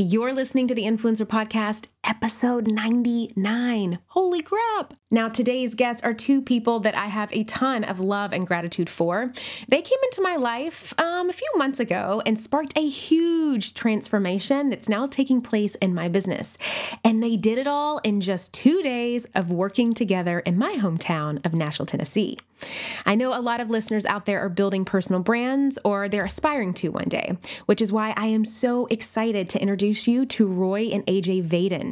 You're listening to the Influencer Podcast, episode 99. Holy crap! Now, today's guests are two people that I have a ton of love and gratitude for. They came into my life um, a few months ago and sparked a huge transformation that's now taking place in my business. And they did it all in just two days of working together in my hometown of Nashville, Tennessee. I know a lot of listeners out there are building personal brands or they're aspiring to one day, which is why I am so excited to introduce you to Rory and AJ Vaden.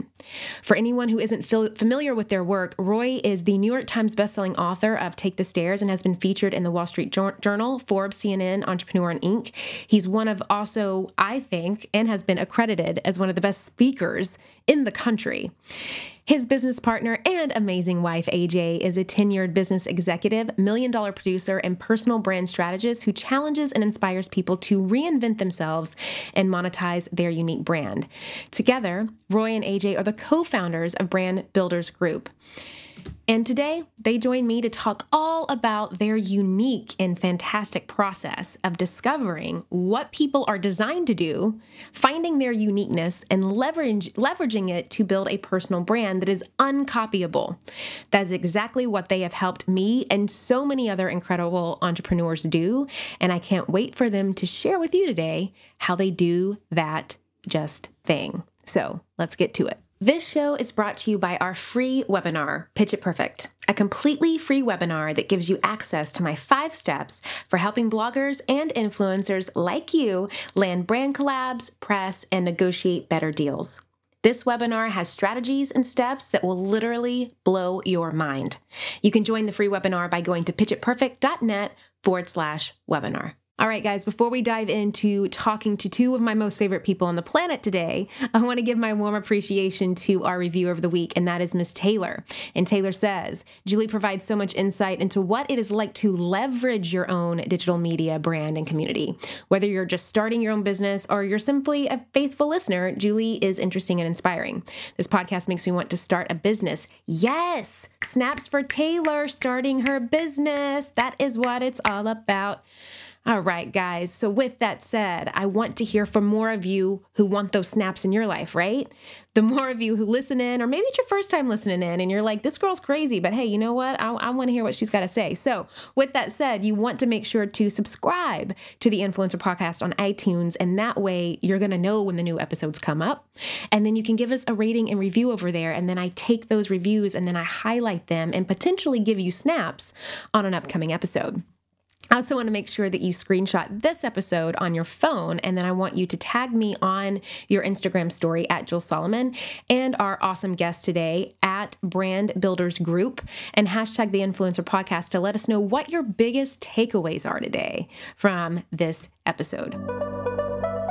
For anyone who isn't familiar with their work, Rory is the New York Times bestselling author of Take the Stairs and has been featured in the Wall Street Journal, Forbes, CNN, Entrepreneur, and Inc. He's one of also, I think, and has been accredited as one of the best speakers in the country. His business partner and amazing wife, AJ, is a tenured business executive, million dollar producer, and personal brand strategist who challenges and inspires people to reinvent themselves and monetize their unique brand. Together, Rory and AJ are the co founders of Brand Builders Group. And today, they join me to talk all about their unique and fantastic process of discovering what people are designed to do, finding their uniqueness, and leverage, leveraging it to build a personal brand that is uncopyable. That is exactly what they have helped me and so many other incredible entrepreneurs do. And I can't wait for them to share with you today how they do that just thing. So let's get to it. This show is brought to you by our free webinar, Pitch It Perfect, a completely free webinar that gives you access to my five steps for helping bloggers and influencers like you land brand collabs, press, and negotiate better deals. This webinar has strategies and steps that will literally blow your mind. You can join the free webinar by going to pitchitperfect.net forward slash webinar. All right, guys, before we dive into talking to two of my most favorite people on the planet today, I want to give my warm appreciation to our reviewer of the week, and that is Miss Taylor. And Taylor says, Julie provides so much insight into what it is like to leverage your own digital media brand and community. Whether you're just starting your own business or you're simply a faithful listener, Julie is interesting and inspiring. This podcast makes me want to start a business. Yes! Snaps for Taylor starting her business. That is what it's all about. All right, guys. So, with that said, I want to hear from more of you who want those snaps in your life, right? The more of you who listen in, or maybe it's your first time listening in and you're like, this girl's crazy, but hey, you know what? I, I want to hear what she's got to say. So, with that said, you want to make sure to subscribe to the Influencer Podcast on iTunes, and that way you're going to know when the new episodes come up. And then you can give us a rating and review over there. And then I take those reviews and then I highlight them and potentially give you snaps on an upcoming episode. I also want to make sure that you screenshot this episode on your phone, and then I want you to tag me on your Instagram story at Jules Solomon and our awesome guest today at Brand Builders Group, and hashtag the Influencer Podcast to let us know what your biggest takeaways are today from this episode.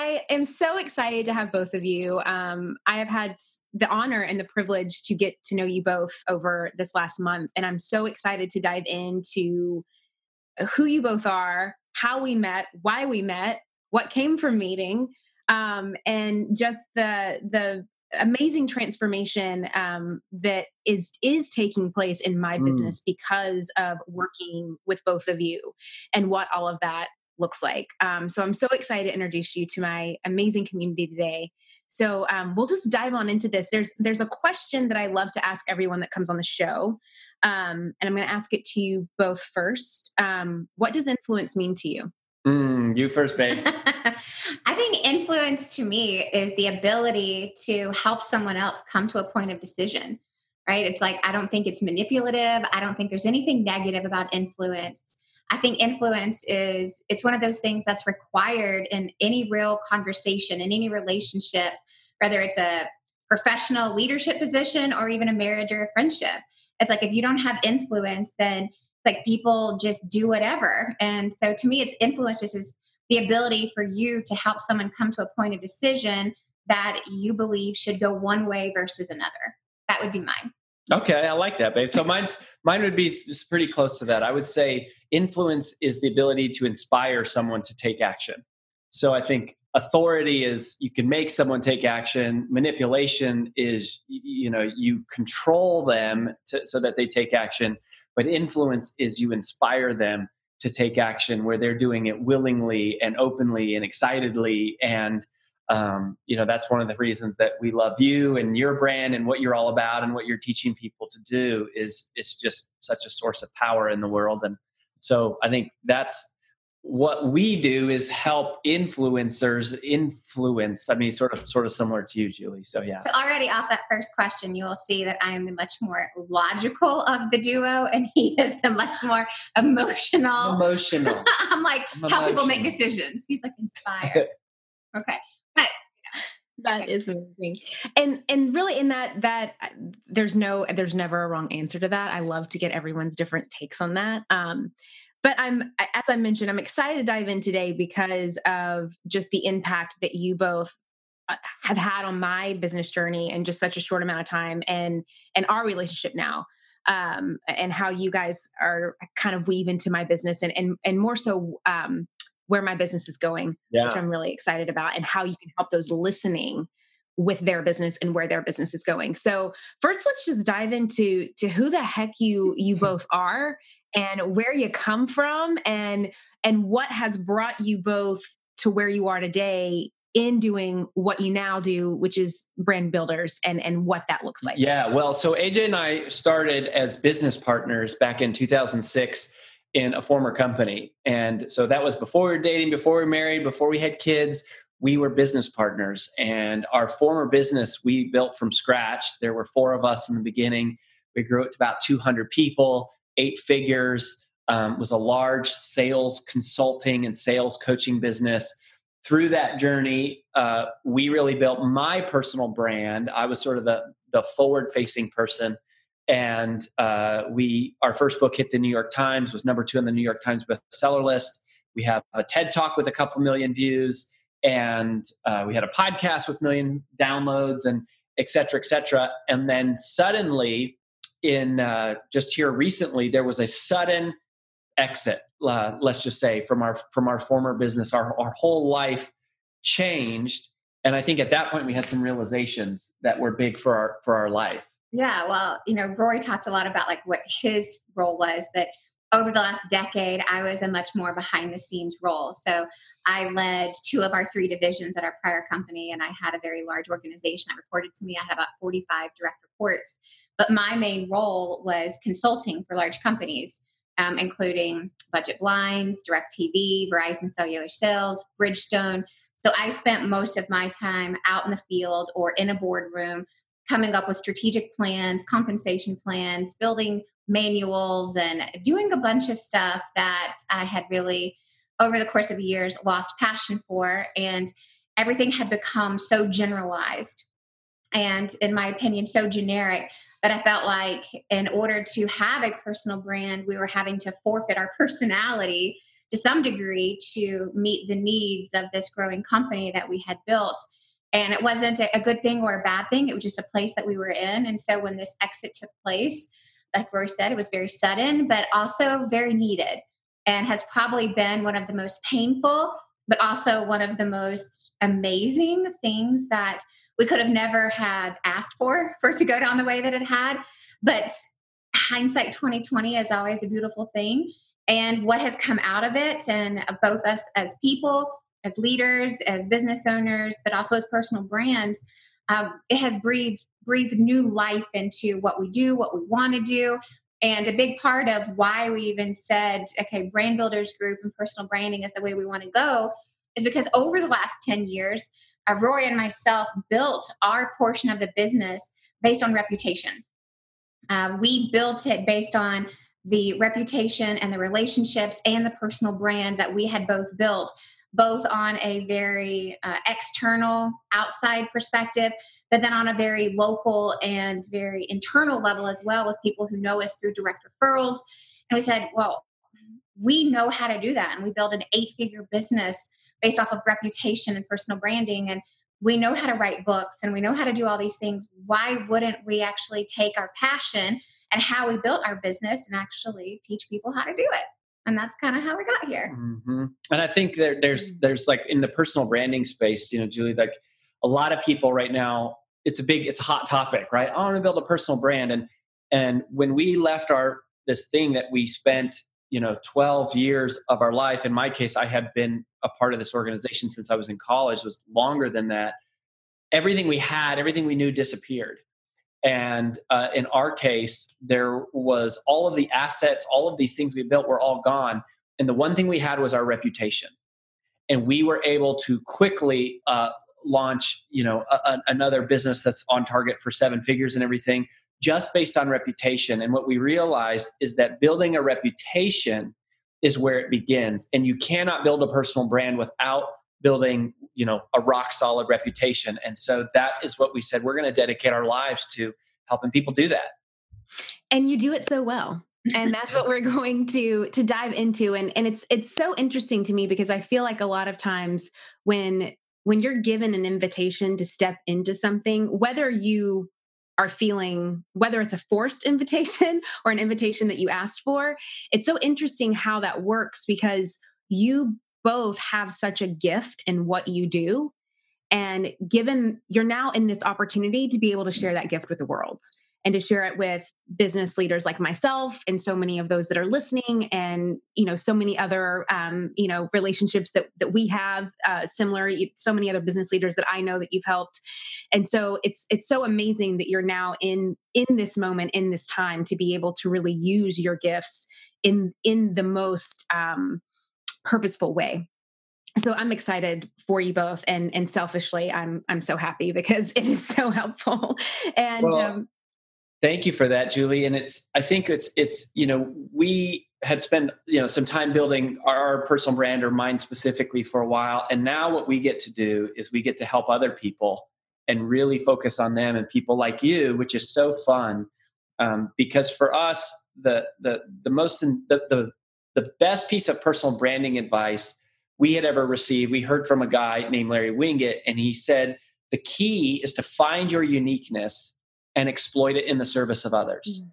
I am so excited to have both of you. Um, I have had the honor and the privilege to get to know you both over this last month, and I'm so excited to dive into who you both are, how we met, why we met, what came from meeting, um, and just the the amazing transformation um, that is is taking place in my mm. business because of working with both of you and what all of that looks like. Um, so I'm so excited to introduce you to my amazing community today. So um, we'll just dive on into this. There's there's a question that I love to ask everyone that comes on the show, um, and I'm going to ask it to you both first. Um, what does influence mean to you? Mm, you first, babe. I think influence to me is the ability to help someone else come to a point of decision. Right? It's like I don't think it's manipulative. I don't think there's anything negative about influence. I think influence is it's one of those things that's required in any real conversation in any relationship, whether it's a professional leadership position or even a marriage or a friendship. It's like if you don't have influence, then it's like people just do whatever. And so to me, it's influence just is the ability for you to help someone come to a point of decision that you believe should go one way versus another. That would be mine. Okay, I like that, babe. So mine's mine would be pretty close to that. I would say influence is the ability to inspire someone to take action. So I think authority is you can make someone take action. Manipulation is you know you control them to, so that they take action. But influence is you inspire them to take action where they're doing it willingly and openly and excitedly and um, you know that's one of the reasons that we love you and your brand and what you're all about and what you're teaching people to do is is just such a source of power in the world. And so i think that's what we do is help influencers influence i mean sort of sort of similar to you julie. So yeah. So already off that first question you will see that i am the much more logical of the duo and he is the much more emotional. Emotional. I'm like I'm how people make decisions. He's like inspired. Okay that is amazing. And and really in that that uh, there's no there's never a wrong answer to that. I love to get everyone's different takes on that um but i'm as i mentioned i'm excited to dive in today because of just the impact that you both uh, have had on my business journey in just such a short amount of time and and our relationship now um and how you guys are kind of weave into my business and and, and more so um where my business is going, yeah. which I'm really excited about, and how you can help those listening with their business and where their business is going. So first let's just dive into to who the heck you you mm-hmm. both are and where you come from and and what has brought you both to where you are today in doing what you now do which is brand builders and and what that looks like yeah well so aj and i started as business partners back in 2006 in a former company. And so that was before we were dating, before we were married, before we had kids. We were business partners. And our former business we built from scratch. There were four of us in the beginning. We grew it to about 200 people, eight figures. Um, was a large sales consulting and sales coaching business. Through that journey, uh, we really built my personal brand. I was sort of the the forward facing person and uh, we our first book hit the new york times was number two on the new york times bestseller list. We have a ted talk with a couple million views and uh, we had a podcast with million downloads and et cetera et cetera. And then suddenly in uh, just here recently there was a sudden exit uh, let's just say from our from our former business. Our, our whole life changed and i think at that point we had some realizations that were big for our for our life yeah, well, you know, Rory talked a lot about like what his role was, but over the last decade, I was a much more behind the scenes role. So I led two of our three divisions at our prior company, and I had a very large organization that reported to me. I had about 45 direct reports. But my main role was consulting for large companies, um, including Budget Blinds, DirecTV, Verizon Cellular Sales, Bridgestone. So I spent most of my time out in the field or in a boardroom coming up with strategic plans, compensation plans, building manuals, and doing a bunch of stuff that I had really, over the course of the years, lost passion for. And everything had become so generalized and, in my opinion, so generic that I felt like in order to have a personal brand, we were having to forfeit our personality to some degree to meet the needs of this growing company that we had built and it wasn't a, good thing or a bad thing. It was just a place that we were in. And so when this exit took place like rory said it was very sudden but also very needed and has probably been one of the most painful but also one of the most amazing things that we could have never had asked for for it to go down the way that it had. But hindsight 2020 is always a beautiful thing. And what has come out of it and both us as people as leaders, as business owners, but also as personal brands, um, it has breathed breathed new life into what we do, what we want to do. And a big part of why we even said, okay, brand builders group and personal branding is the way we want to go, is because over the last 10 years, uh, Rory and myself built our portion of the business based on reputation. Uh, we built it based on the reputation and the relationships and the personal brand that we had both built both on a very uh, external, outside perspective, but then on a very local and very internal level as well, with people who know us through direct referrals. And we said, well, we know how to do that. And we built an eight figure business based off of reputation and personal branding. And we know how to write books and we know how to do all these things. Why wouldn't we actually take our passion and how we built our business and actually teach people how to do it? And that's kind of how we got here. Mm-hmm. And I think there, there's mm. there's like in the personal branding space, you know, Julie, like a lot of people right now, it's a big, it's a hot topic, right? I want to build a personal brand, and and when we left our this thing that we spent you know 12 years of our life in my case i had been a part of this organization since i was in college was longer than that everything we had everything we knew disappeared and uh, in our case there was all of the assets all of these things we built were all gone and the one thing we had was our reputation and we were able to quickly uh, launch you know a, a, another business that's on target for seven figures and everything just based on reputation. And what we realized is that building a reputation is where it begins. And you cannot build a personal brand without building, you know, a rock solid reputation. And so that is what we said we're going to dedicate our lives to helping people do that. And you do it so well. and that's what we're going to to dive into and and it's it's so interesting to me because i feel like a lot of times when when you're given an invitation to step into something whether you are feeling whether it's a forced invitation or an invitation that you asked for it's so interesting how that works because you both have such a gift in what you do. And given you're now in this opportunity to be able to share that gift with the world and to share it with business leaders like myself and so many of those that are listening and you know so many other um, you know relationships that that we have uh, similar so many other business leaders that i know that you've helped. And so it's it's so amazing that you're now in in this moment in this time to be able to really use your gifts in in the most um, purposeful way so i'm excited for you both and and selfishly i'm i'm so happy because it is so helpful and well, um, Thank you for that, Julie. And it's I think it's it's you know we had spent you know some time building our personal brand or mine specifically for a while, and now what we get to do is we get to help other people and really focus on them and people like you, which is so fun. Um, because for us, the the the most the, the the best piece of personal branding advice we had ever received, we heard from a guy named Larry Winget, and he said the key is to find your uniqueness and exploit it in the service of others. Mm.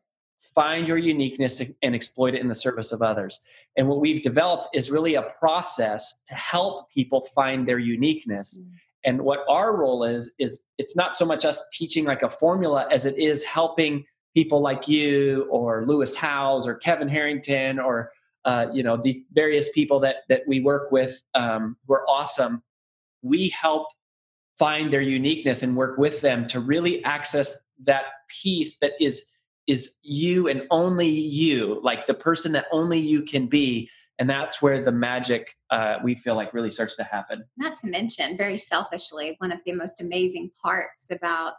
Find your uniqueness and exploit it in the service of others. And what we've developed is really a process to help people find their uniqueness. Mm. And what our role is, is it's not so much us teaching like a formula as it is helping people like you or Lewis Howes or Kevin Harrington or uh, you know these various people that that we work with um, awesome. We help find their uniqueness and work with them to really access that piece that is is you and only you like the person that only you can be and that's where the magic uh, we feel like really starts to happen not to mention very selfishly one of the most amazing parts about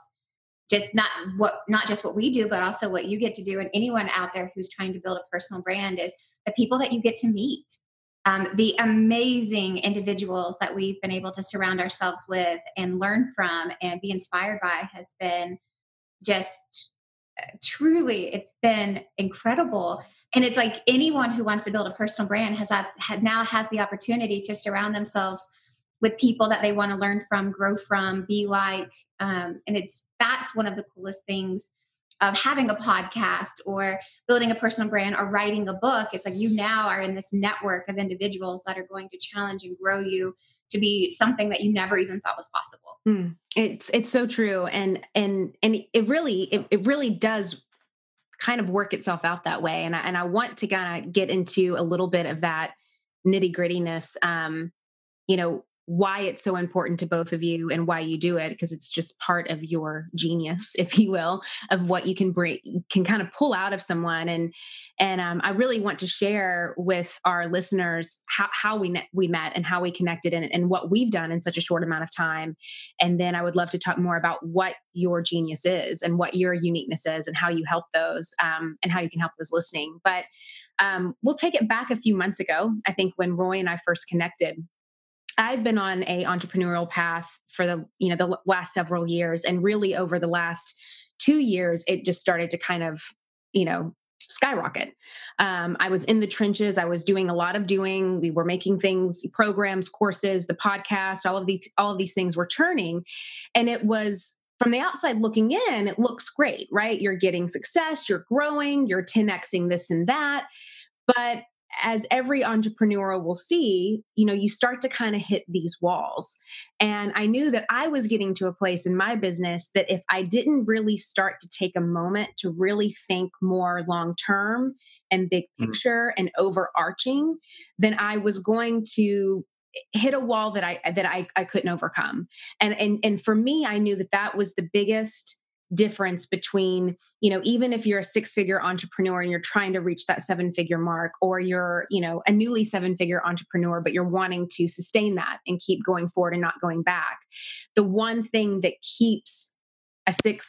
just not what not just what we do but also what you get to do. And anyone out there who's trying to build a personal brand is the people that you get to meet. Um, the amazing individuals that we've been able to surround ourselves with and learn from and be inspired by has been just uh, truly it's been incredible. And it's like anyone who wants to build a personal brand has that now has the opportunity to surround themselves with people that they want to learn from grow from be like um, and it's that's one of the coolest things of having a podcast or building a personal brand or writing a book it's like you now are in this network of individuals that are going to challenge and grow you to be something that you never even thought was possible. Mm, it's it's so true, and and and it really it, it really does kind of work itself out that way. And I, and I want to kind of get into a little bit of that nitty grittiness. Um, you know, why it's so important to both of you and why you do it because it's just part of your genius if you will of what you can bring can kind of pull out of someone. And and um, i really want to share with our listeners how, how we ne- we met and how we connected and, and what we've done in such a short amount of time. And then i would love to talk more about what your genius is and what your uniqueness is and how you help those um, and how you can help those listening. But um, we'll take it back a few months ago i think when rory and i first connected I've been on a entrepreneurial path for the you know the last several years, and really over the last two years, it just started to kind of you know skyrocket. Um, I was in the trenches. I was doing a lot of doing. We were making things, programs, courses, the podcast, all of these, all of these things were churning. And it was from the outside looking in, it looks great, right? You're getting success, you're growing, you're 10xing this and that. But as every entrepreneur will see, you know, you start to kind of hit these walls. And I knew that I was getting to a place in my business that if I didn't really start to take a moment to really think more long term and big mm. picture mm-hmm. and overarching, then I was going to hit a wall that I that I, I couldn't overcome. And and and for me, I knew that that was the biggest difference between you know even if you're a six figure entrepreneur and you're trying to reach that seven figure mark or you're you know a newly seven figure entrepreneur but you're wanting to sustain that and keep going forward and not going back the one thing that keeps a six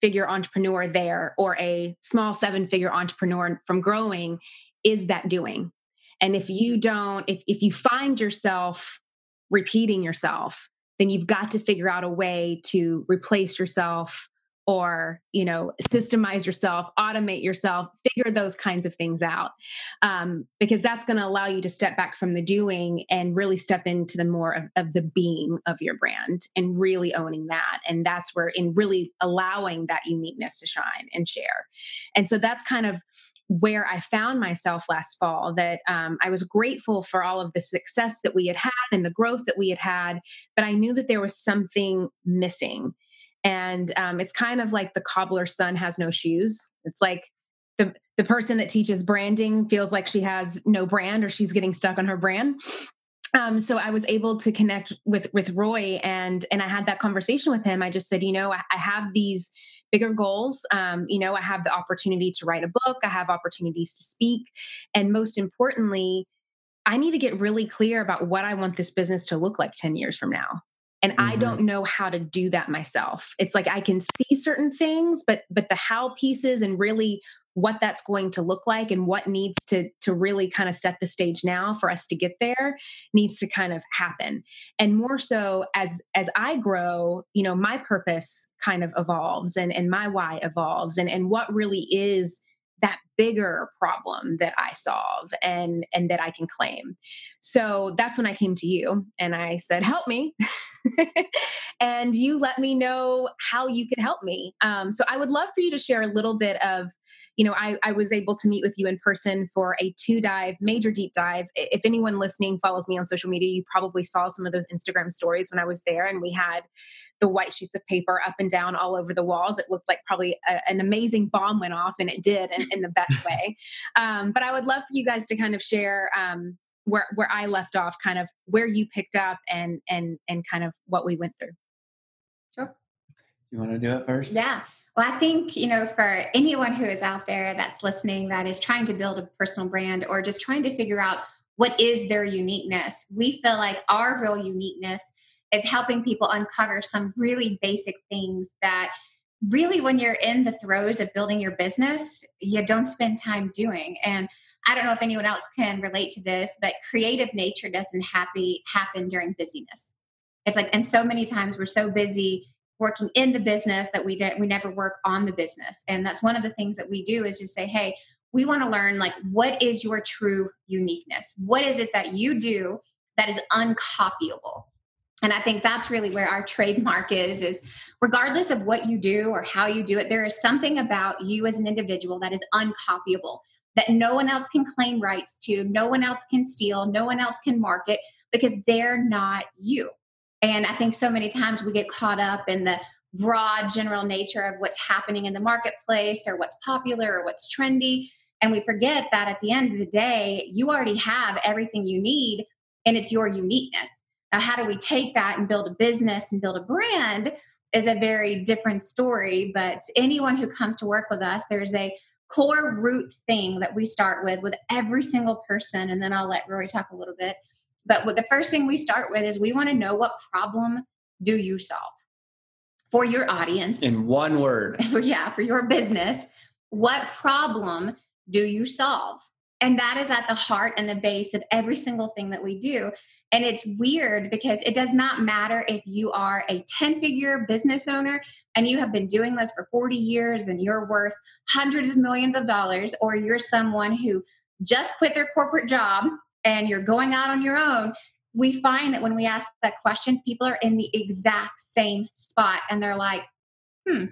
figure entrepreneur there or a small seven figure entrepreneur from growing is that doing. And if you don't if if you find yourself repeating yourself then you've got to figure out a way to replace yourself or you know systemize yourself automate yourself figure those kinds of things out um, because that's going to allow you to step back from the doing and really step into the more of, of, the being of your brand and really owning that and that's where in really allowing that uniqueness to shine and share. And so that's kind of where I found myself last fall, that um, I was grateful for all of the success that we had had and the growth that we had had, but I knew that there was something missing and um, it's kind of like the cobbler's son has no shoes it's like the the person that teaches branding feels like she has no brand or she's getting stuck on her brand um, so I was able to connect with with Rory and and I had that conversation with him. I just said, you know, I, I have these bigger goals. Um, you know, I have the opportunity to write a book. I have opportunities to speak, and most importantly, I need to get really clear about what I want this business to look like ten years from now and mm-hmm. i don't know how to do that myself it's like i can see certain things but but the how pieces and really what that's going to look like and what needs to to really kind of set the stage now for us to get there needs to kind of happen and more so as as i grow you know my purpose kind of evolves and and my why evolves and and what really is that bigger problem that I solve and and that I can claim. So that's when I came to you and I said, "Help me." and you let me know how you can help me. Um, so I would love for you to share a little bit of, you know, I, I was able to meet with you in person for a two dive, major deep dive. If anyone listening follows me on social media, you probably saw some of those Instagram stories when I was there, and we had the white sheets of paper up and down all over the walls. It looked like probably a, an amazing bomb went off, and it did in, in the best way. Um, but I would love for you guys to kind of share um, where where I left off, kind of where you picked up and and and kind of what we went through. Sure. You want to do it first? Yeah. Well, I think, you know, for anyone who is out there that's listening that is trying to build a personal brand or just trying to figure out what is their uniqueness, we feel like our real uniqueness is helping people uncover some really basic things that really when you're in the throes of building your business, you don't spend time doing. And I don't know if anyone else can relate to this, but creative nature doesn't happy happen during busyness. It's like, and so many times we're so busy working in the business that we we never work on the business. And that's one of the things that we do is just say, hey, we want to learn like what is your true uniqueness? What is it that you do that is uncopyable? And I think that's really where our trademark is is regardless of what you do or how you do it, there is something about you as an individual that is uncopyable that no one else can claim rights to, no one else can steal, no one else can market because they're not you. And I think so many times we get caught up in the broad general nature of what's happening in the marketplace or what's popular or what's trendy. And we forget that at the end of the day, you already have everything you need and it's your uniqueness. Now, how do we take that and build a business and build a brand is a very different story. But anyone who comes to work with us, there's a core root thing that we start with with every single person and then i'll let rory talk a little bit. But what the first thing we start with is we want to know what problem do you solve? For your audience. In one word. For, yeah for your business what problem do you solve? And that is at the heart and the base of every single thing that we do. And it's weird because it does not matter if you are a 10 figure business owner and you have been doing this for 40 years and you're worth hundreds of millions of dollars, or you're someone who just quit their corporate job and you're going out on your own. We find that when we ask that question, people are in the exact same spot and they're like, hmm,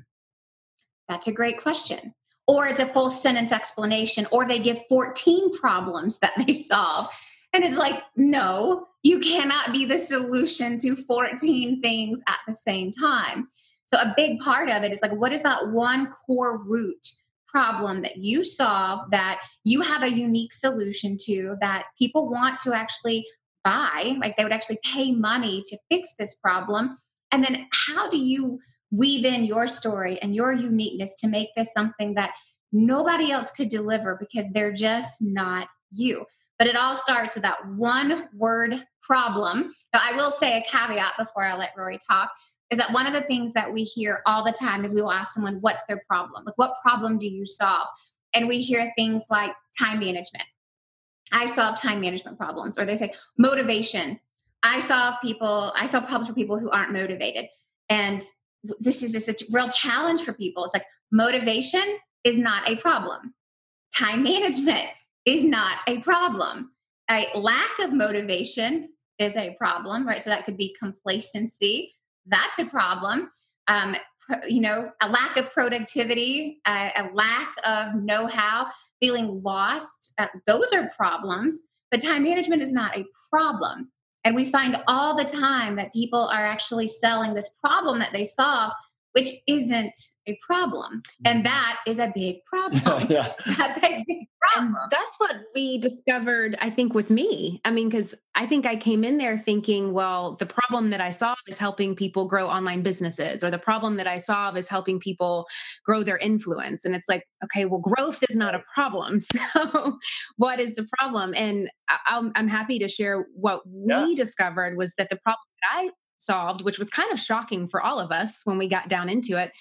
that's a great question or it's a full sentence explanation, or they give 14 problems that they solve. And it's like, no, you cannot be the solution to 14 things at the same time. So, a big part of it is like, what is that one core root problem that you solve that you have a unique solution to that people want to actually buy? Like, they would actually pay money to fix this problem. And then, how do you weave in your story and your uniqueness to make this something that nobody else could deliver because they're just not you. But it all starts with that one word problem. Now, I will say a caveat before I let Rory talk is that one of the things that we hear all the time is we will ask someone, What's their problem? Like, what problem do you solve? And we hear things like time management. I solve time management problems. Or they say motivation. I solve people, I solve problems for people who aren't motivated. And this is a real challenge for people. It's like motivation is not a problem. Time management is not a problem. A lack of motivation is a problem, right? So that could be complacency. That's a problem. Um, you know, a lack of productivity, a, lack of know how, feeling lost, uh, those are problems. But time management is not a problem. And we find all the time that people are actually selling this problem that they solve which isn't a problem. And mm-hmm. that is a big problem. yeah. That's a big problem. And that's what we discovered, I think, with me. I mean, because I think I came in there thinking, well, the problem that I solve is helping people grow online businesses, or the problem that I solve is helping people grow their influence. And it's like, okay, well, growth is not a problem. So, what is the problem? And i am happy to share what we yeah. discovered was that the problem that I solved, which was kind of shocking for all of us when we got down into it,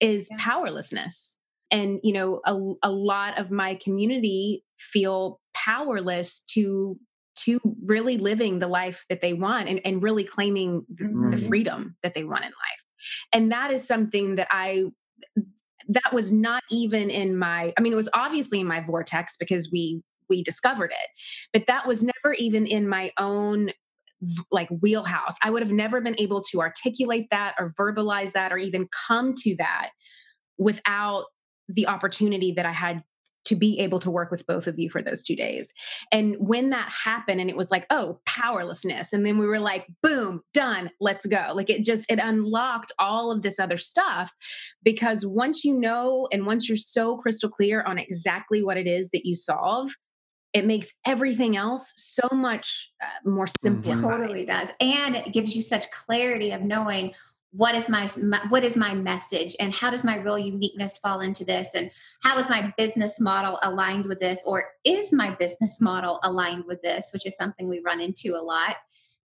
is yeah. powerlessness. And, you know, a, a lot of my community feel powerless to to really living the life that they want and, and really claiming the, mm-hmm. the freedom that they want in life. And that is something that I that was not even in my i mean it was obviously in my vortex because we we discovered it but that was never even in my own like wheelhouse. I would have never been able to articulate that or verbalize that or even come to that without the opportunity that I had to be able to work with both of you for those two days. And when that happened and it was like, oh, powerlessness. And then we were like, boom, done, let's go. Like it just, it unlocked all of this other stuff because once you know and once you're so crystal clear on exactly what it is that you solve, it makes everything else so much uh, more simple. Mm-hmm. Totally does. And it gives you such clarity of knowing what is my, my, what is my message and how does my real uniqueness fall into this and how is my business model aligned with this or is my business model aligned with this which is something we run into a lot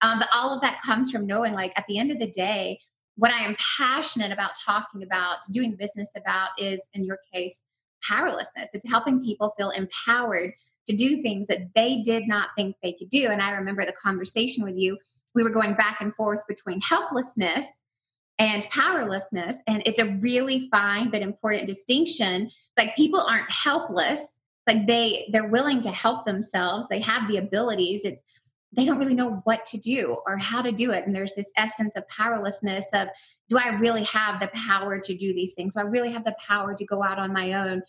um, but all of that comes from knowing like at the end of the day what i am passionate about talking about doing business about is in your case powerlessness it's helping people feel empowered to do things that they did not think they could do. And I remember the conversation with you. We were going back and forth between helplessness and powerlessness. And it's a really fine but important distinction. It's like people aren't helpless. It's like they they're willing to help themselves. They have the abilities. It's they don't really know what to do or how to do it. And there's this essence of powerlessness of do I really have the power to do these things? Do I really have the power to go out on my own?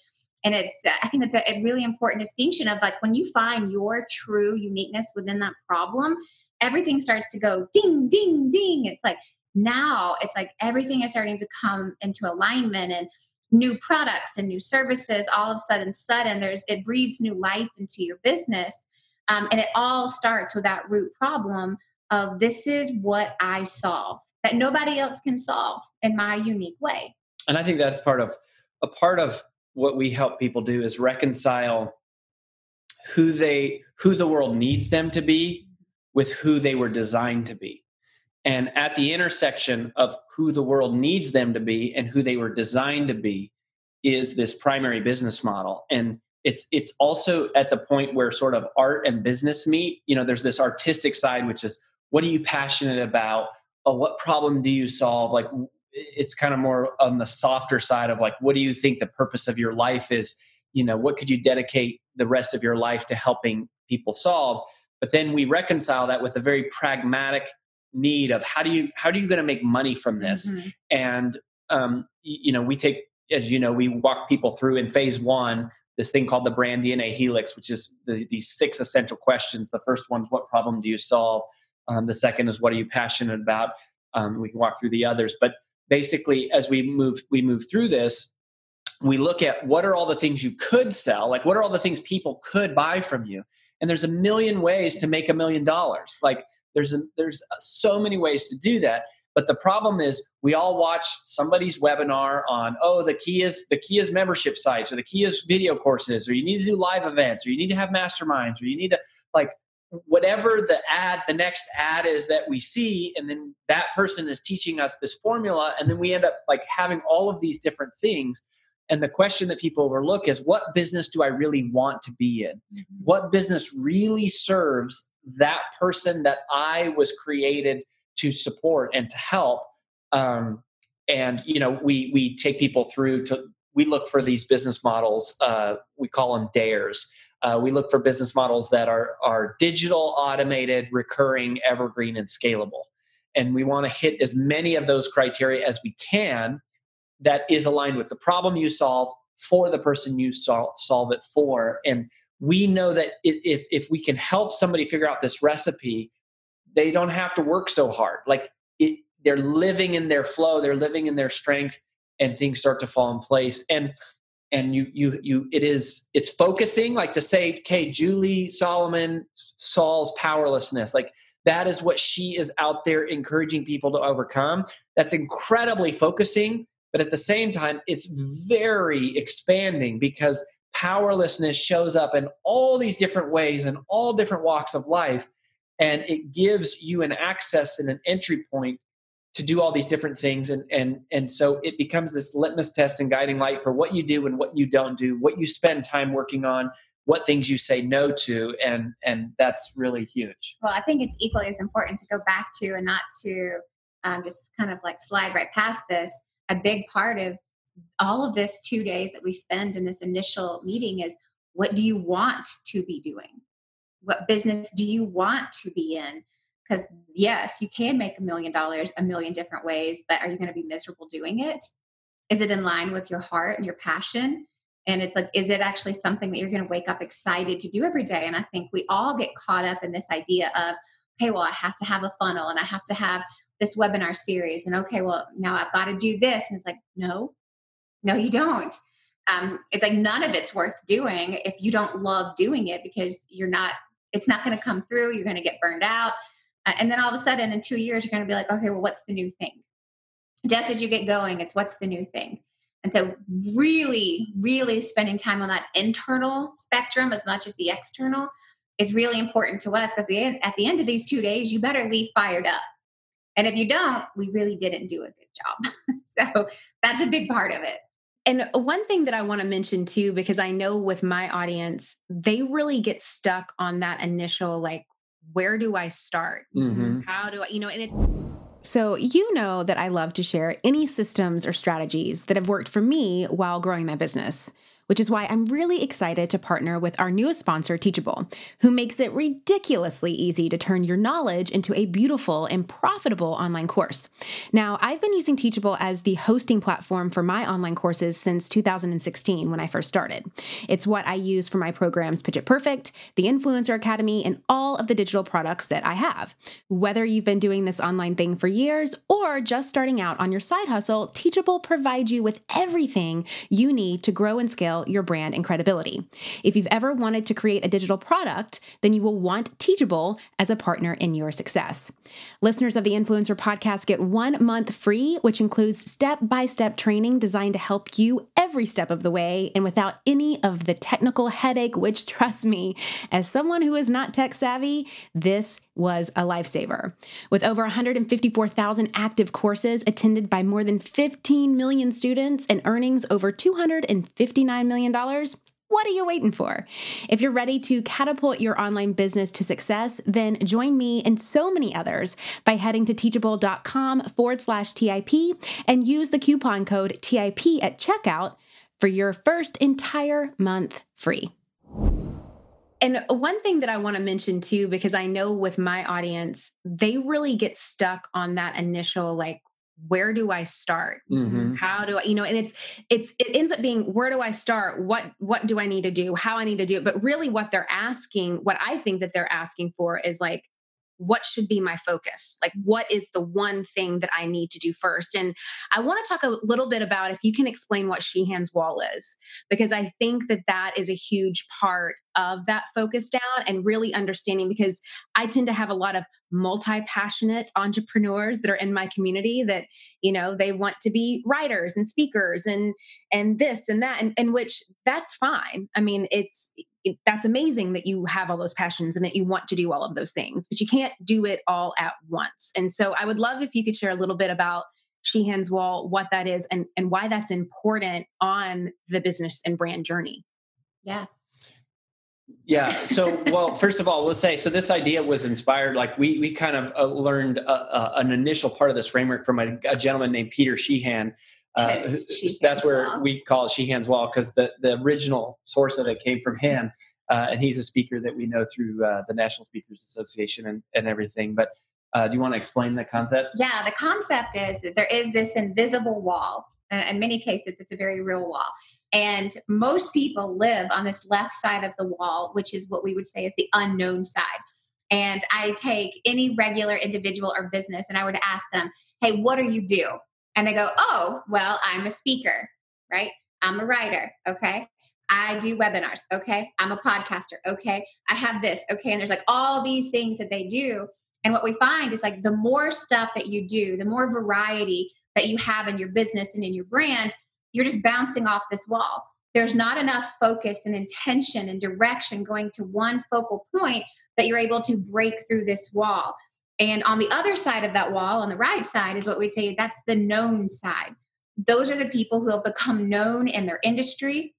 And it's uh, i think it's a, a, really important distinction of like when you find your true uniqueness within that problem everything starts to go ding ding ding. It's like now it's like everything is starting to come into alignment and new products and new services all of a sudden sudden there's it breathes new life into your business. Um, and it all starts with that root problem of this is what i solve that nobody else can solve in my unique way. And i think that's part of a part of what we help people do is reconcile who they who the world needs them to be with who they were designed to be. And at the intersection of who the world needs them to be and who they were designed to be is this primary business model. And it's it's also at the point where sort of art and business meet you know there's this artistic side which is what are you passionate about? Uh, what problem do you solve? Like it's kind of more on the softer side of like what do you think the purpose of your life is? You know what could you dedicate the rest of your life to helping people solve? But then we reconcile that with a very pragmatic need of how do you how are you going to make money from this? Mm-hmm. and um, you know we take as you know we walk people through in phase one this thing called the brand dna helix which is the, these six essential questions. The first one is what problem do you solve? Um, the second is what are you passionate about? Um, we can walk through the others. But basically as we move we move through this we look at what are all the things you could sell like what are all the things people could buy from you? And there's a million ways to make a million dollars. Like there's a, there's so many ways to do that. But the problem is we all watch somebody's webinar on oh the key is the key is membership sites or the key is video courses or you need to do live events or you need to have masterminds or you need to like whatever the ad the next ad is that we see and then that person is teaching us this formula and then we end up like having all of these different things. And the question that people overlook is what business do i really want to be in? Mm-hmm. what business really serves that person that i was created to support and to help? Um, and you know we we take people through to we look for these business models uh, we call them dares uh, we look for business models that are are digital, automated, recurring, evergreen, and scalable. And we want to hit as many of those criteria as we can that is aligned with the problem you solve for the person you sol- solve it for. And we know that if if we can help somebody figure out this recipe, they don't have to work so hard. Like it, they're living in their flow, they're living in their strength, and things start to fall in place. And and you you you it is it's focusing like to say okay julie solomon saul's powerlessness. Like that is what she is out there encouraging people to overcome. That's incredibly focusing but at the same time it's very expanding because powerlessness shows up in all these different ways in all different walks of life and it gives you an access and an entry point to do all these different things. And and and so it becomes this litmus test and guiding light for what you do and what you don't do what you spend time working on what things you say no to and and that's really huge. Well i think it's equally as important to go back to and not to um, just kind of like slide right past this. A big part of all of this two days that we spend in this initial meeting is what do you want to be doing? What business do you want to be in because yes, you can make a million dollars a million different ways, but are you going to be miserable doing it? Is it in line with your heart and your passion? And it's like, is it actually something that you're going to wake up excited to do every day? And I think we all get caught up in this idea of, okay, well, I have to have a funnel and I have to have this webinar series. And okay, well, now I've got to do this. And it's like, no, no, you don't. Um, it's like none of it's worth doing if you don't love doing it because you're not, it's not going to come through. You're going to get burned out and then all of a sudden, in two years, you're going to be like, okay, well, what's the new thing? Just as you get going, it's what's the new thing. And so, really, really spending time on that internal spectrum as much as the external is really important to us because at the end of these two days, you better leave fired up. And if you don't, we really didn't do a good job. so, that's a big part of it. And one thing that I want to mention too, because I know with my audience, they really get stuck on that initial, like, where do I start? Mm-hmm. How do I, you know, and it's, so, you know that I love to share any systems or strategies that have worked for me while growing my business which is why I'm really excited to partner with our newest sponsor, Teachable, who makes it ridiculously easy to turn your knowledge into a beautiful and profitable online course. Now, I've been using Teachable as the hosting platform for my online courses since 2016 when I first started. It's what I use for my programs Pitch It Perfect, the Influencer Academy, and all of the digital products that I have. Whether you've been doing this online thing for years or just starting out on your side hustle, Teachable provides you with everything you need to grow and scale your brand and credibility. If you've ever wanted to create a digital product, then you will want Teachable as a partner in your success. Listeners of the Influencer Podcast get one month free, which includes step by step training designed to help you every step of the way and without any of the technical headache, which, trust me, as someone who is not tech savvy, this was a lifesaver. With over 154,000 active courses attended by more than 15 million students and earnings over $259 million, What are you waiting for? If you're ready to catapult your online business to success, then join me and so many others by heading to teachable.com forward slash TIP and use the coupon code TIP at checkout for your first entire month free. And one thing that I want to mention too, because I know with my audience, they really get stuck on that initial like, where do i start mm-hmm. how do i you know and it's it's it ends up being where do i start what what do i need to do how i need to do it but really what they're asking what i think that they're asking for is like what should be my focus? Like, what is the one thing that I need to do first? And I want to talk a little bit about if you can explain what Sheehan's Wall is, because I think that that is a huge part of that focus down and really understanding because I tend to have a lot of multi passionate entrepreneurs that are in my community that you know they want to be writers and speakers and and this and that and, and which that's fine i mean it's it, that's amazing that you have all those passions and that you want to do all of those things but you can't do it all at once and so i would love if you could share a little bit about Sheahan's Wall, what that is, and, and why that's important on the business and brand journey. Yeah. Yeah. So, well, first of all, we'll say so. This idea was inspired. Like we we kind of uh, learned uh, uh, an initial part of this framework from a, a gentleman named Peter Sheahan. Uh, that's where wall. we call it Sheahan's Wall because the the original source of it came from him, uh, and he's a speaker that we know through uh, the National Speakers Association and and everything. But do you want to explain the concept? Yeah, the concept is there is this invisible wall. And in many cases, it's a very real wall and most people live on this left side of the wall, which is what we would say is the unknown side. And I take any regular individual or business and I would ask them, hey, what do you do? And they go, oh, well, I'm a speaker, right? I'm a writer, okay? I do webinars, okay? I'm a podcaster, okay? I have this, okay? And there's like all these things that they do. And what we find is like the more stuff that you do, the more variety that you have in your business and in your brand, you're just bouncing off this wall. There's not enough focus and intention and direction going to one focal point that you're able to break through this wall. And on the other side of that wall, on the right side, is what we'd say that's the known side. Those are the people who have become known in their industry.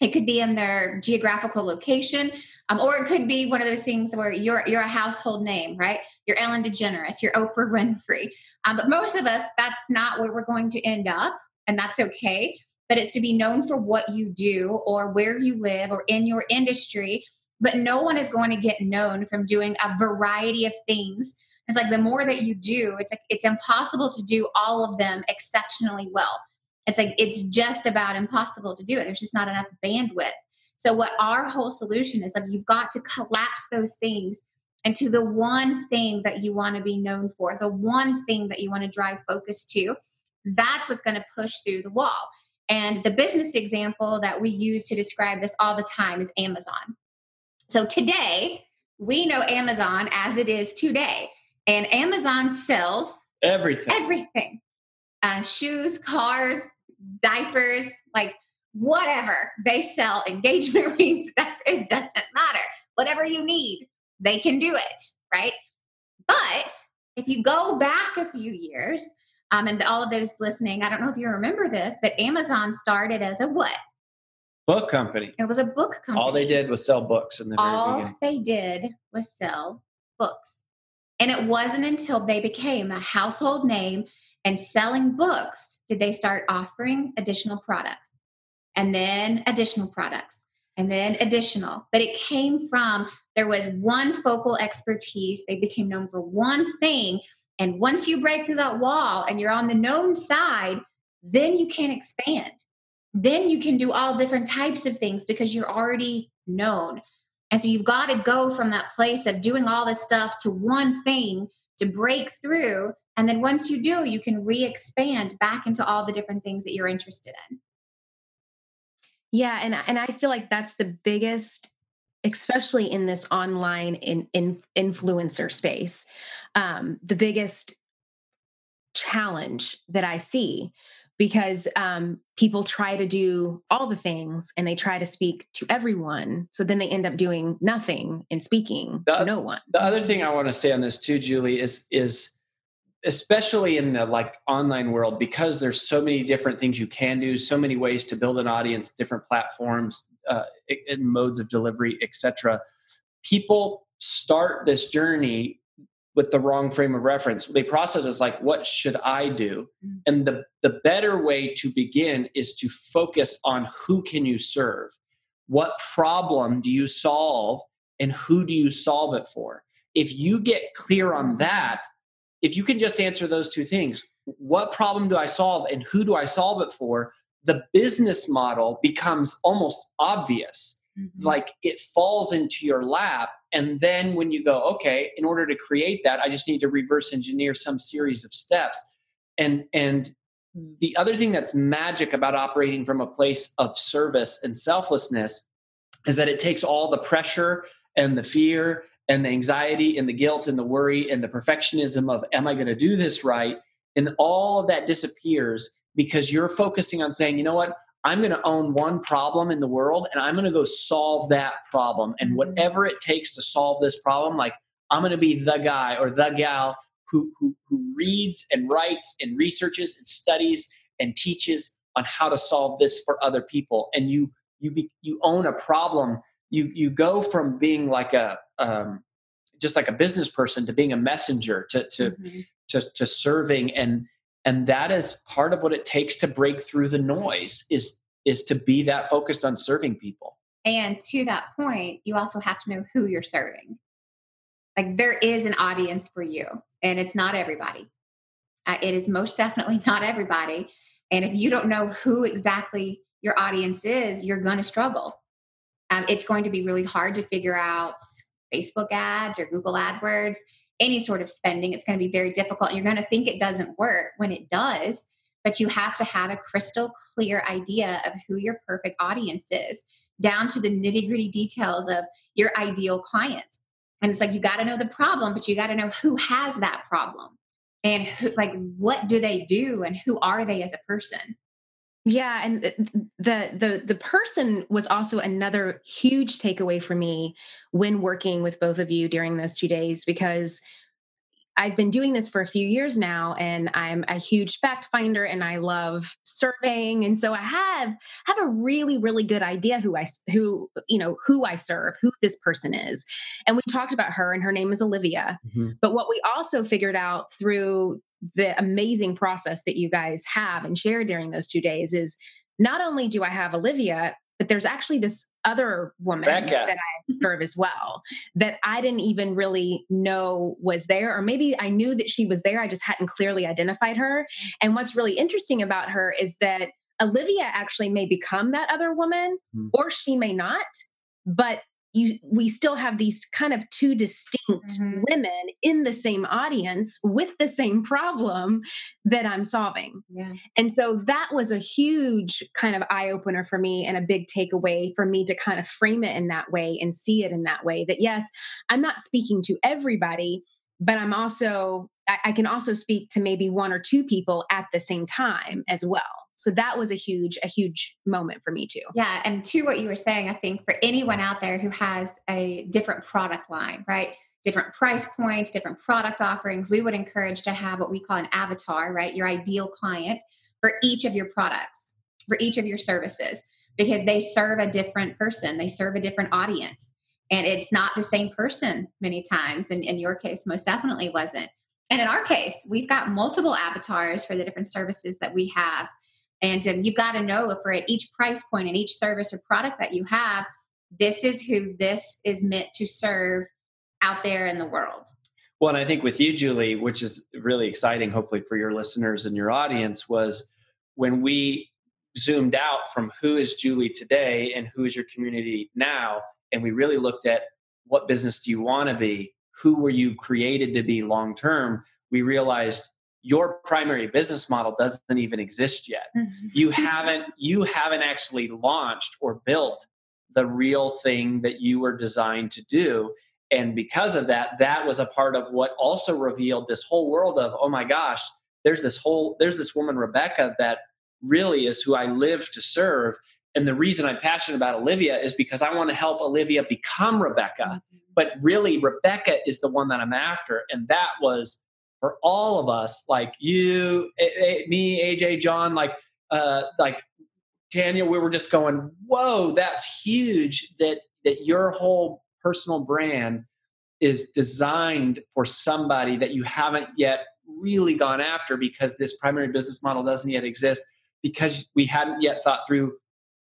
It could be in their geographical location, um, or it could be one of those things where you're you're a household name, right? You're Ellen DeGeneres, you're Oprah Winfrey. Um, but most of us, that's not where we're going to end up and that's okay. But it's to be known for what you do or where you live or in your industry. But no one is going to get known from doing a variety of things. It's like the more that you do, it's like it's impossible to do all of them exceptionally well. It's like it's just about impossible to do it. There's just not enough bandwidth. So what our whole solution is like you've got to collapse those things into the one thing that you want to be known for, the one thing that you want to drive focus to that's what's going to push through the wall. And the business example that we use to describe this all the time is Amazon. So today, we know Amazon as it is today. And Amazon sells everything. Everything. Uh, shoes, cars, diapers, like whatever. They sell engagement rings. It doesn't matter. Whatever you need, they can do it, right? But if you go back a few years, um, and all of those listening, I don't know if you remember this, but Amazon started as a what? Book company. It was a book company. All they did was sell books in the all beginning. they did was sell books. And it wasn't until they became a household name and selling books did they start offering additional products and then additional products and then additional. But it came from there was one focal expertise. They became known for one thing and once you break through that wall and you're on the known side, then you can expand. Then you can do all different types of things because you're already known. And so you've got to go from that place of doing all this stuff to one thing to break through. And then once you do, you can re expand back into all the different things that you're interested in. Yeah. And, and I feel like that's the biggest especially in this online in, in influencer space, um, the biggest challenge that I see because um, people try to do all the things and they try to speak to everyone. So then they end up doing nothing and speaking the, to no one. The other thing I want to say on this too, Julie, is is especially in the like online world because there's so many different things you can do so many ways to build an audience different platforms uh, and modes of delivery etc people start this journey with the wrong frame of reference. They process as like what should i do? Mm-hmm. and the the better way to begin is to focus on who can you serve? What problem do you solve and who do you solve it for? If you get clear on that if you can just answer those two things what problem do I solve and who do I solve it for? The business model becomes almost obvious. Mm-hmm. Like it falls into your lap. And then when you go, okay, in order to create that, I just need to reverse engineer some series of steps. And and the other thing that's magic about operating from a place of service and selflessness is that it takes all the pressure and the fear and the anxiety and the guilt and the worry and the perfectionism of am i going to do this right? And all of that disappears because you're focusing on saying you know what? I'm going to own one problem in the world and i'm going to go solve that problem. And mm-hmm. whatever it takes to solve this problem like i'm going to be the guy or the gal who, who, who reads and writes and researches and studies and teaches on how to solve this for other people. And you you be, you own a problem. You you go from being like a um, just like a business person to being a messenger to to, mm-hmm. to to serving and and that is part of what it takes to break through the noise is is to be that focused on serving people. And to that point you also have to know who you're serving. Like there is an audience for you and it's not everybody. Uh, it is most definitely not everybody and if you don't know who exactly your audience is you're going to struggle. Um, it's going to be really hard to figure out Facebook ads or Google AdWords, any sort of spending. It's going to be very difficult. You're going to think it doesn't work when it does, but you have to have a crystal clear idea of who your perfect audience is, down to the nitty gritty details of your ideal client. And it's like you got to know the problem, but you got to know who has that problem and who, like what do they do and who are they as a person. Yeah, and the the the person was also another huge takeaway for me when working with both of you during those 2 days because I've been doing this for a few years now and I'm a huge fact finder and I love surveying and so I have have a really really good idea who I who you know who I serve, who this person is. And we talked about her and her name is Olivia. Mm-hmm. But what we also figured out through the amazing process that you guys have and share during those two days is not only do I have Olivia, but there's actually this other woman Becca. that I serve as well that I didn't even really know was there, or maybe I knew that she was there. I just hadn't clearly identified her. And what's really interesting about her is that Olivia actually may become that other woman, mm. or she may not. But you we still have these kind of two distinct mm-hmm. women in the same audience with the same problem that I'm solving. Yeah. And so that was a huge kind of eye opener for me and a big takeaway for me to kind of frame it in that way and see it in that way that yes, I'm not speaking to everybody, but I'm also I, I can also speak to maybe one or two people at the same time as well so that was a huge a huge moment for me too. Yeah and to what you were saying i think for anyone out there who has a different product line right? Different price points different product offerings we would encourage to have what we call an avatar right? Your ideal client for each of your products for each of your services because they serve a different person they serve a different audience. And it's not the same person many times. And in your case most definitely wasn't. And in our case we've got multiple avatars for the different services that we have and um, you've got to know if we're at each price point and each service or product that you have, this is who this is meant to serve out there in the world. Well, and I think with you, Julie, which is really exciting, hopefully for your listeners and your audience, was when we zoomed out from who is Julie today and who is your community now, and we really looked at what business do you want to be, who were you created to be long term, we realized your primary business model doesn't even exist yet. Mm-hmm. you haven't you haven't actually launched or built the real thing that you were designed to do. And because of that that was a part of what also revealed this whole world of oh my gosh there's this whole there's this woman rebecca that really is who i live to serve. And the reason i'm passionate about olivia is because i want to help olivia become rebecca. Mm-hmm. but really rebecca is the one that i'm after. And that was for all of us, like you, me, AJ, John, like, uh, like Tanya, we were just going, whoa, that's huge that, that your whole personal brand is designed for somebody that you haven't yet really gone after because this primary business model doesn't yet exist because we hadn't yet thought through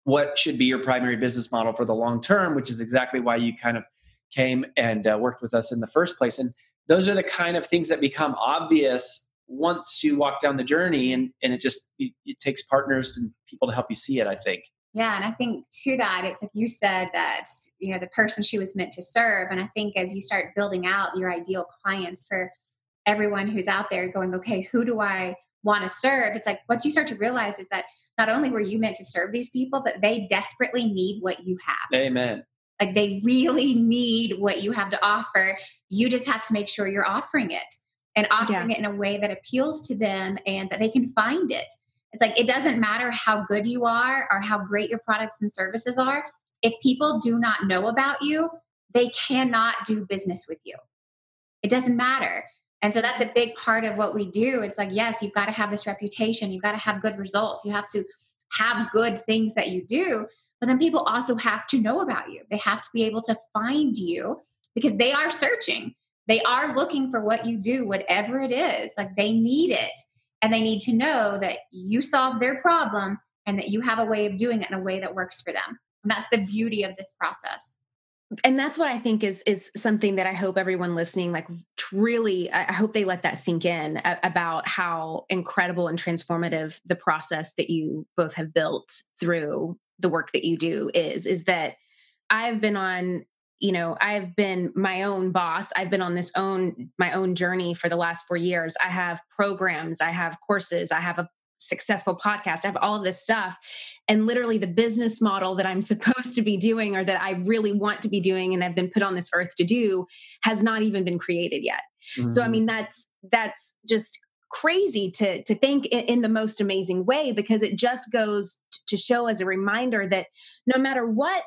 what should be your primary business model for the long term, which is exactly why you kind of came and uh, worked with us in the first place. And those are the kind of things that become obvious once you walk down the journey, and and it just it, it takes partners and people to help you see it. I think. Yeah, and I think to that, it's like you said that you know the person she was meant to serve, and I think as you start building out your ideal clients for everyone who's out there going, okay, who do I want to serve? It's like once you start to realize is that not only were you meant to serve these people, but they desperately need what you have. Amen. Like they really need what you have to offer. You just have to make sure you're offering it and offering yeah. it in a way that appeals to them and that they can find it. It's like it doesn't matter how good you are or how great your products and services are. If people do not know about you, they cannot do business with you. It doesn't matter. And so that's a big part of what we do. It's like, yes, you've got to have this reputation, you've got to have good results, you have to have good things that you do. But then people also have to know about you. They have to be able to find you because they are searching. They are looking for what you do, whatever it is. Like they need it. And they need to know that you solve their problem and that you have a way of doing it in a way that works for them. And that's the beauty of this process and that's what i think is is something that i hope everyone listening like really i hope they let that sink in about how incredible and transformative the process that you both have built through the work that you do is is that i've been on you know i've been my own boss i've been on this own my own journey for the last 4 years i have programs i have courses i have a successful podcast. I have all of this stuff. And literally, the business model that I'm supposed to be doing or that I really want to be doing and I've been put on this earth to do has not even been created yet. Mm-hmm. So, I mm-hmm. mean, that's, that's just crazy to to think in, in, the most amazing way because it just goes to show as a reminder that no matter what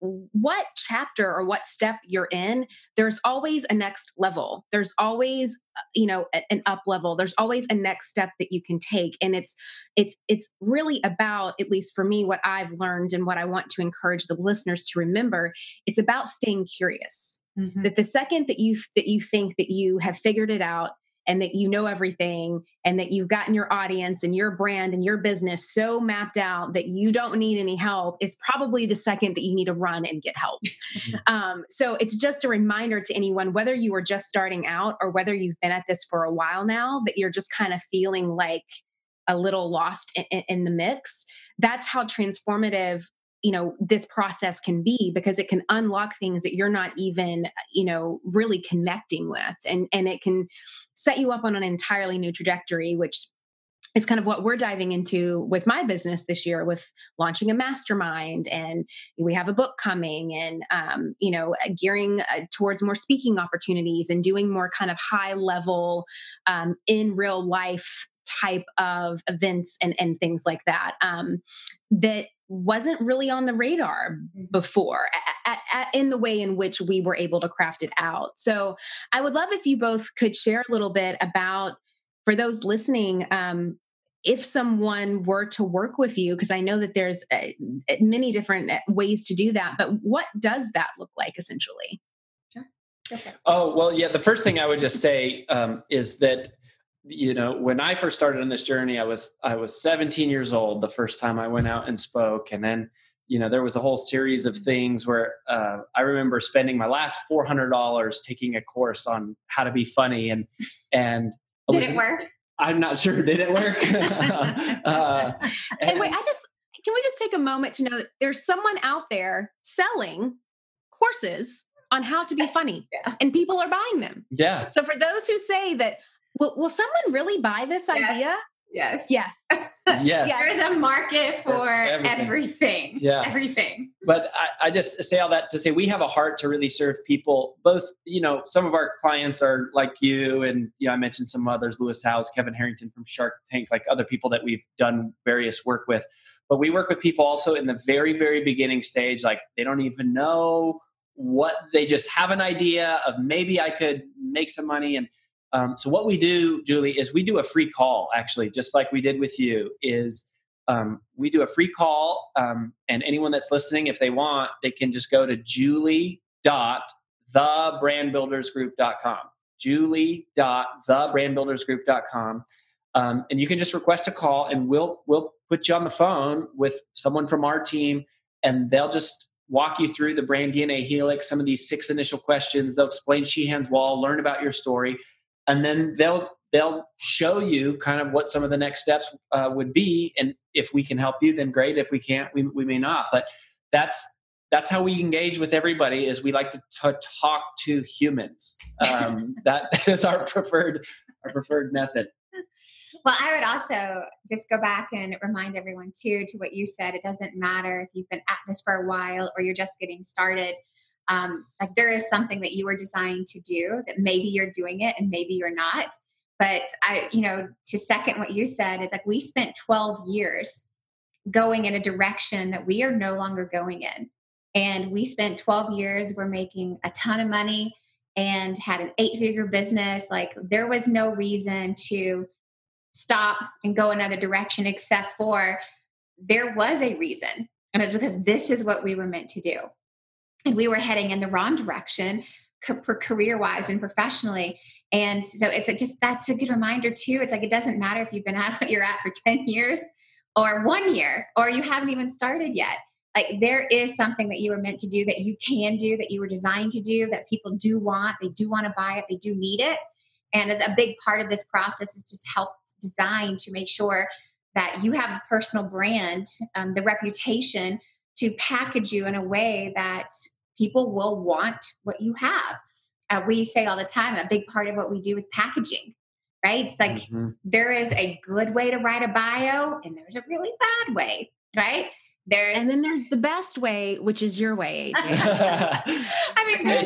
what chapter or what step you're in there's always a next level. There's always uh, you know an up level. There's always a next step that you can take. And it's it's it's really about at least for me what i've learned and what i want to encourage the listeners to remember it's about staying curious. Mm-hmm. that the second that you that you think that you have figured it out and that you know everything and that you've gotten your audience and your brand and your business so mapped out that you don't need any help is probably the second that you need to run and get help. Mm-hmm. um, so it's just a reminder to anyone, whether you are just starting out or whether you've been at this for a while now, that you're just kind of feeling like a little lost in, in the mix. That's how transformative you know this process can be because it can unlock things that you're not even you know really connecting with. And and it can set you up on an entirely new trajectory which is kind of what we're diving into with my business this year with launching a mastermind and we have a book coming and um, you know gearing uh, towards more speaking opportunities and doing more kind of high level um, in real life type of events and, and things like that um, that wasn't really on the radar mm-hmm. before at, at, in the way in which we were able to craft it out. So I would love if you both could share a little bit about, for those listening, um, if someone were to work with you, because I know that there's uh, many different uh, ways to do that, but what does that look like essentially? Sure. Okay. Oh, well, yeah, the first thing I would just say um, is that you know when i first started on this journey i was i was 17 years old the first time i went out and spoke. And then you know there was a whole series of things where uh, i remember spending my last $400 taking a course on how to be funny. And and did it work? I'm not sure did it work? Uh, and, and wait i just can we just take a moment to know that there's someone out there selling courses on how to be funny yeah. and people are buying them. Yeah. So for those who say that Will, will someone really buy this yes. idea? Yes. Yes. yes. There's a market for, for everything. everything. Yeah. Everything. But I, I, just say all that to say we have a heart to really serve people. Both, you know, some of our clients are like you, and you know, I mentioned some others, Lewis Howes, Kevin Harrington from Shark Tank, like other people that we've done various work with. But we work with people also in the very, very beginning stage, like they don't even know what they just have an idea of maybe I could make some money and Um, so what we do, Julie, is we do a free call. Actually, just like we did with you, is um, we do a free call, um, and anyone that's listening, if they want, they can just go to Julie dot thebrandbuildersgroup.com. Julie dot thebrandbuildersgroup.com. Um, and you can just request a call, and we'll we'll put you on the phone with someone from our team, and they'll just walk you through the brand DNA helix, some of these six initial questions. They'll explain Sheahan's wall, learn about your story, and then they'll they'll show you kind of what some of the next steps uh, would be. And if we can help you then great. If we can't we, we may not. But that's that's how we engage with everybody is we like to t- talk to humans. Um, that is our preferred our preferred method. Well i would also just go back and remind everyone too to what you said. It doesn't matter if you've been at this for a while or you're just getting started um, like there is something that you were designed to do that maybe you're doing it and maybe you're not. But i you know to second what you said it's like we spent 12 years going in a direction that we are no longer going in. And we spent 12 years we're making a ton of money and had an eight figure business. Like there was no reason to stop and go another direction except for there was a reason and it's because this is what we were meant to do and we were heading in the wrong direction career wise and professionally. And so it's just that's a good reminder too. It's like it doesn't matter if you've been at what you're at for 10 years or one year or you haven't even started yet. Like there is something that you were meant to do that you can do that you were designed to do that people do want. They do want to buy it. They do need it. And a big part of this process is just help design to make sure that you have a personal brand um, the reputation to package you in a way that people will want what you have. Uh, we say all the time, a big part of what we do is packaging, right? It's like mm-hmm. there is a good way to write a bio and there's a really bad way, right? There's, and then there's the best way, which is your way, AJ. I mean, I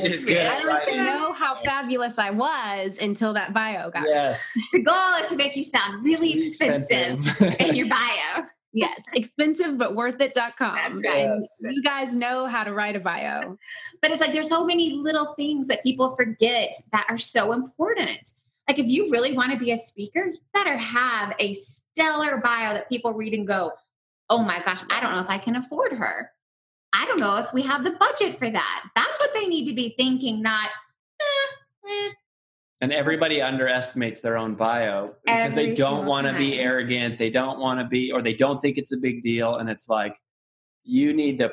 didn't know how fabulous I was until that bio got. Yes. The goal is to make you sound really expensive, expensive. in your bio. Yes, expensive but worth it.com. That's right. You guys know how to write a bio. But it's like there's so many little things that people forget that are so important. Like if you really want to be a speaker, you better have a stellar bio that people read and go, "Oh my gosh, I don't know if I can afford her. I don't know if we have the budget for that." That's what they need to be thinking, not eh, eh, and everybody underestimates their own bio because Every they don't want to be arrogant they don't want to be or they don't think it's a big deal and it's like you need to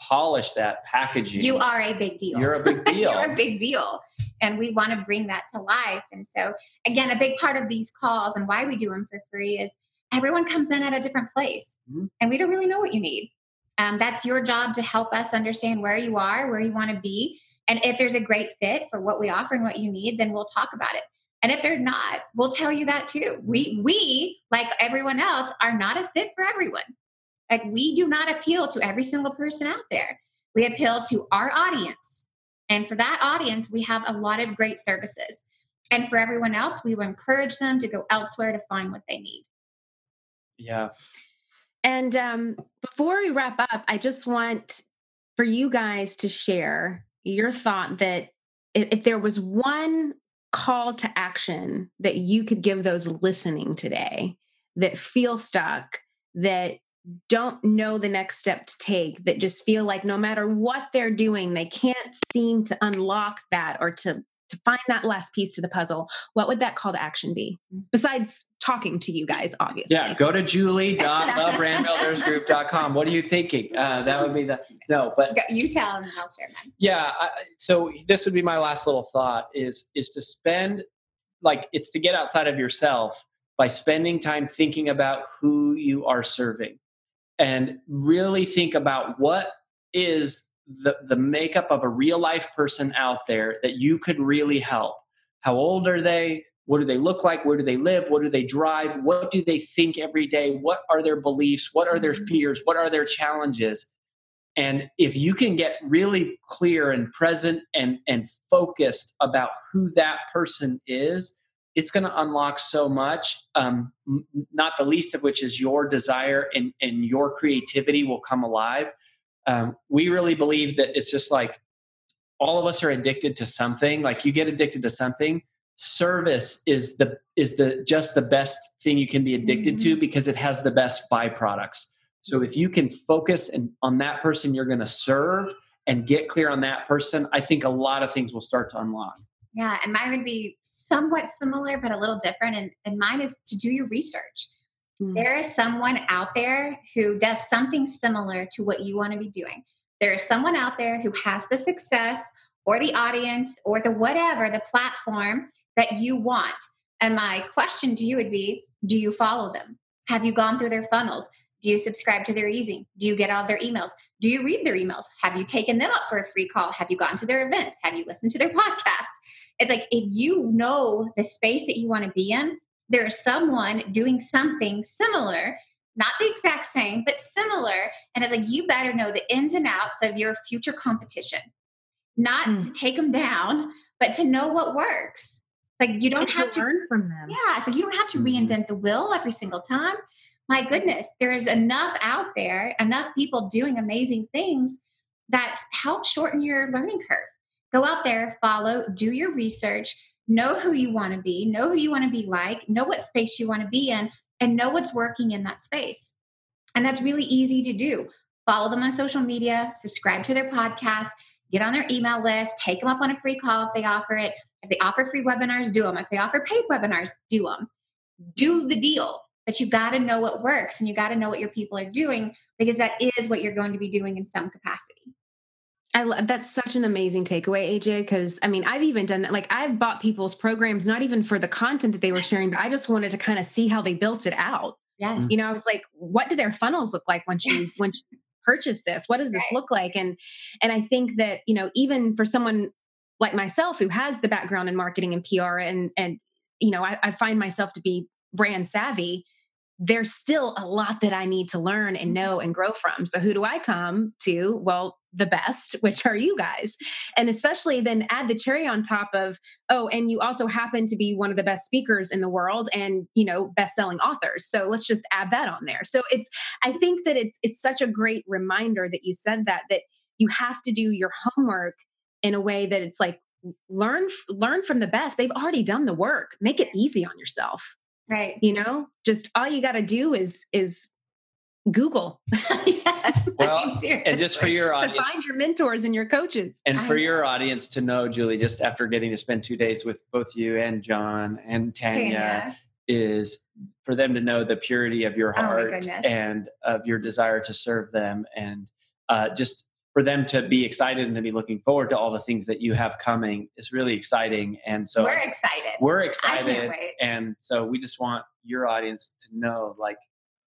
polish that packaging. You are a big deal. You're a big deal. you're a big deal. And we want to bring that to life. And so again a big part of these calls and why we do them for free is everyone comes in at a different place mm-hmm. and we don't really know what you need. Um, that's your job to help us understand where you are where you want to be and if there's a great fit for what we offer and what you need, then we'll talk about it. And if they're not, we'll tell you that too. We we, like everyone else, are not a fit for everyone. Like we do not appeal to every single person out there. We appeal to our audience. And for that audience, we have a lot of great services. And for everyone else, we will encourage them to go elsewhere to find what they need. Yeah. And um, before we wrap up, I just want for you guys to share your thought that if, if there was one call to action that you could give those listening today that feel stuck, that don't know the next step to take, that just feel like no matter what they're doing, they can't seem to unlock that or to to find that last piece to the puzzle, what would that call to action be? Mm. Besides talking to you guys, obviously. Yeah, go to julie.thebrandbuildersgroup.com. What are you thinking? Uh, that would be the, no, but. You tell and I'll share mine. Yeah, I, so this would be my last little thought is, is to spend, like, it's to get outside of yourself by spending time thinking about who you are serving and really think about what is the, the makeup of a real life person out there that you could really help. How old are they? What do they look like? Where do they live? What do they drive? What do they think every day? What are their beliefs? What are their mm-hmm. fears? What are their challenges? And if you can get really clear and present and, and focused about who that person is, it's going to unlock so much, um, not the least of which is your desire and, and your creativity will come alive um, we really believe that it's just like all of us are addicted to something like you get addicted to something service is the is the just the best thing you can be addicted mm-hmm. to because it has the best byproducts. So if you can focus and on that person you're going to serve and get clear on that person, I think a lot of things will start to unlock. Yeah, and mine would be somewhat similar but a little different and, and mine is to do your research. Mm. There is someone out there who does something similar to what you want to be doing. There is someone out there who has the success or the audience or the whatever, the platform that you want. And my question to you would be do you follow them? Have you gone through their funnels? Do you subscribe to their easing? Do you get all their emails? Do you read their emails? Have you taken them up for a free call? Have you gone to their events? Have you listened to their podcast? It's like if you know the space that you want to be in, there is someone doing something similar, not the exact same, but similar. And it's like you better know the ins and outs of your future competition, not mm. to take them down, but to know what works. Like you don't and have to, to learn from them. Yeah, so you don't have to mm-hmm. reinvent the wheel every single time. My goodness, there's enough out there, enough people doing amazing things that help shorten your learning curve. Go out there, follow, do your research, know who you want to be, know who you want to be like, know what space you want to be in, and know what's working in that space. And that's really easy to do. Follow them on social media, subscribe to their podcast, get on their email list, take them up on a free call if they offer it. If they offer free webinars, do them. If they offer paid webinars, do them. Do the deal. But you got to know what works and you got to know what your people are doing because that is what you're going to be doing in some capacity. I love that's such an amazing takeaway, AJ. Because I mean, I've even done that. Like, I've bought people's programs, not even for the content that they were sharing, but I just wanted to kind of see how they built it out. Yes. You know, I was like, what do their funnels look like when you when you purchase this? What does this right. look like? And and I think that you know, even for someone like myself who has the background in marketing and PR and and you know I, I find myself to be brand savvy there's still a lot that I need to learn and mm-hmm. know and grow from. So, who do I come to? Well, the best, which are you guys. And especially then add the cherry on top of, oh, and you also happen to be one of the best speakers in the world and, you know, best-selling authors. So let's just add that on there. So it's I think that it's it's such a great reminder that you said that that you have to do your homework in a way that it's like learn learn from the best they've already done the work make it easy on yourself right you know just all you got to do is is google yes, well and just for your audience to find your mentors and your coaches and for your audience to know julie just after getting to spend two days with both you and john and tanya, tanya. is for them to know the purity of your oh heart oh and of your desire to serve them and uh, just for them to be excited and to be looking forward to all the things that you have coming is really exciting. And so we're excited. We're excited. And so we just want your audience to know like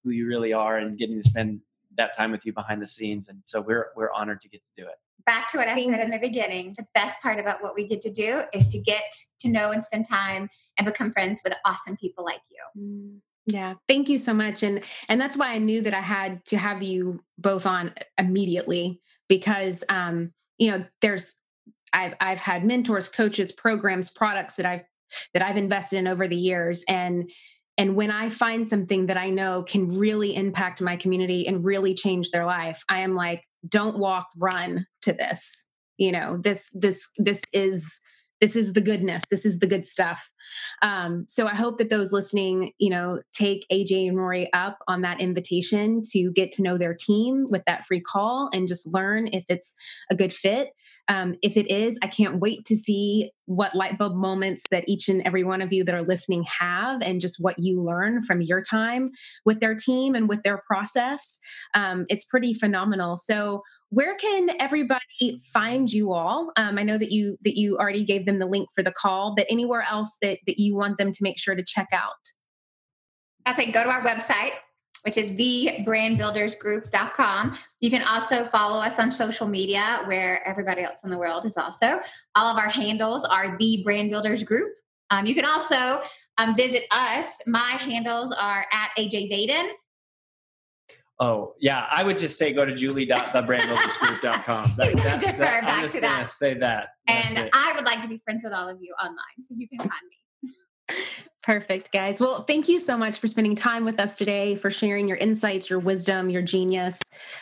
who you really are and getting to spend that time with you behind the scenes. And so we're we're honored to get to do it. Back to what I said in the beginning, the best part about what we get to do is to get to know and spend time and become friends with awesome people like you. Mm. Yeah, thank you so much. And and that's why I knew that I had to have you both on immediately because um, you know there's I've I've had mentors, coaches, programs, products that I've that I've invested in over the years, and and when I find something that I know can really impact my community and really change their life, I am like, don't walk, run to this. You know, this this this is this is the goodness this is the good stuff. Um, so i hope that those listening you know take aj and rory up on that invitation to get to know their team with that free call and just learn if it's a good fit. Um, if it is i can't wait to see what light bulb moments that each and every one of you that are listening have and just what you learn from your time with their team and with their process. Um, it's pretty phenomenal. So where can everybody find you all um, i know that you that you already gave them the link for the call but anywhere else that that you want them to make sure to check out i'd say go to our website which is thebrandbuildersgroup.com. You can also follow us on social media where everybody else in the world is also. All of our handles are the Brand Builders Group. Um, you can also um, visit us. My handles are at AJ Vaden Oh, yeah. I would just say go to julie.thebrandbuildersgroup.com. That, that, defer that, back I'm just to that. say that. That's and it. I would like to be friends with all of you online, so you can find me. Perfect, guys. Well, thank you so much for spending time with us today, for sharing your insights, your wisdom, your genius.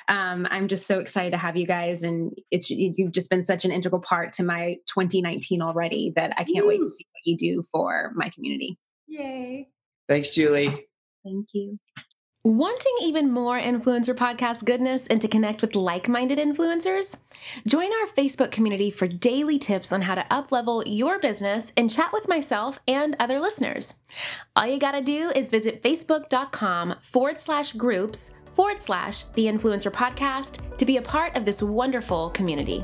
Um, I'm just so excited to have you guys, and it's you've just been such an integral part to my 2019 already that I can't Woo. wait to see what you do for my community. Yay! Thanks, Julie. Thank you. Wanting even more influencer podcast goodness and to connect with like minded influencers? Join our Facebook community for daily tips on how to uplevel your business and chat with myself and other listeners. All you got to do is visit facebook.com forward slash groups forward slash the influencer podcast to be a part of this wonderful community.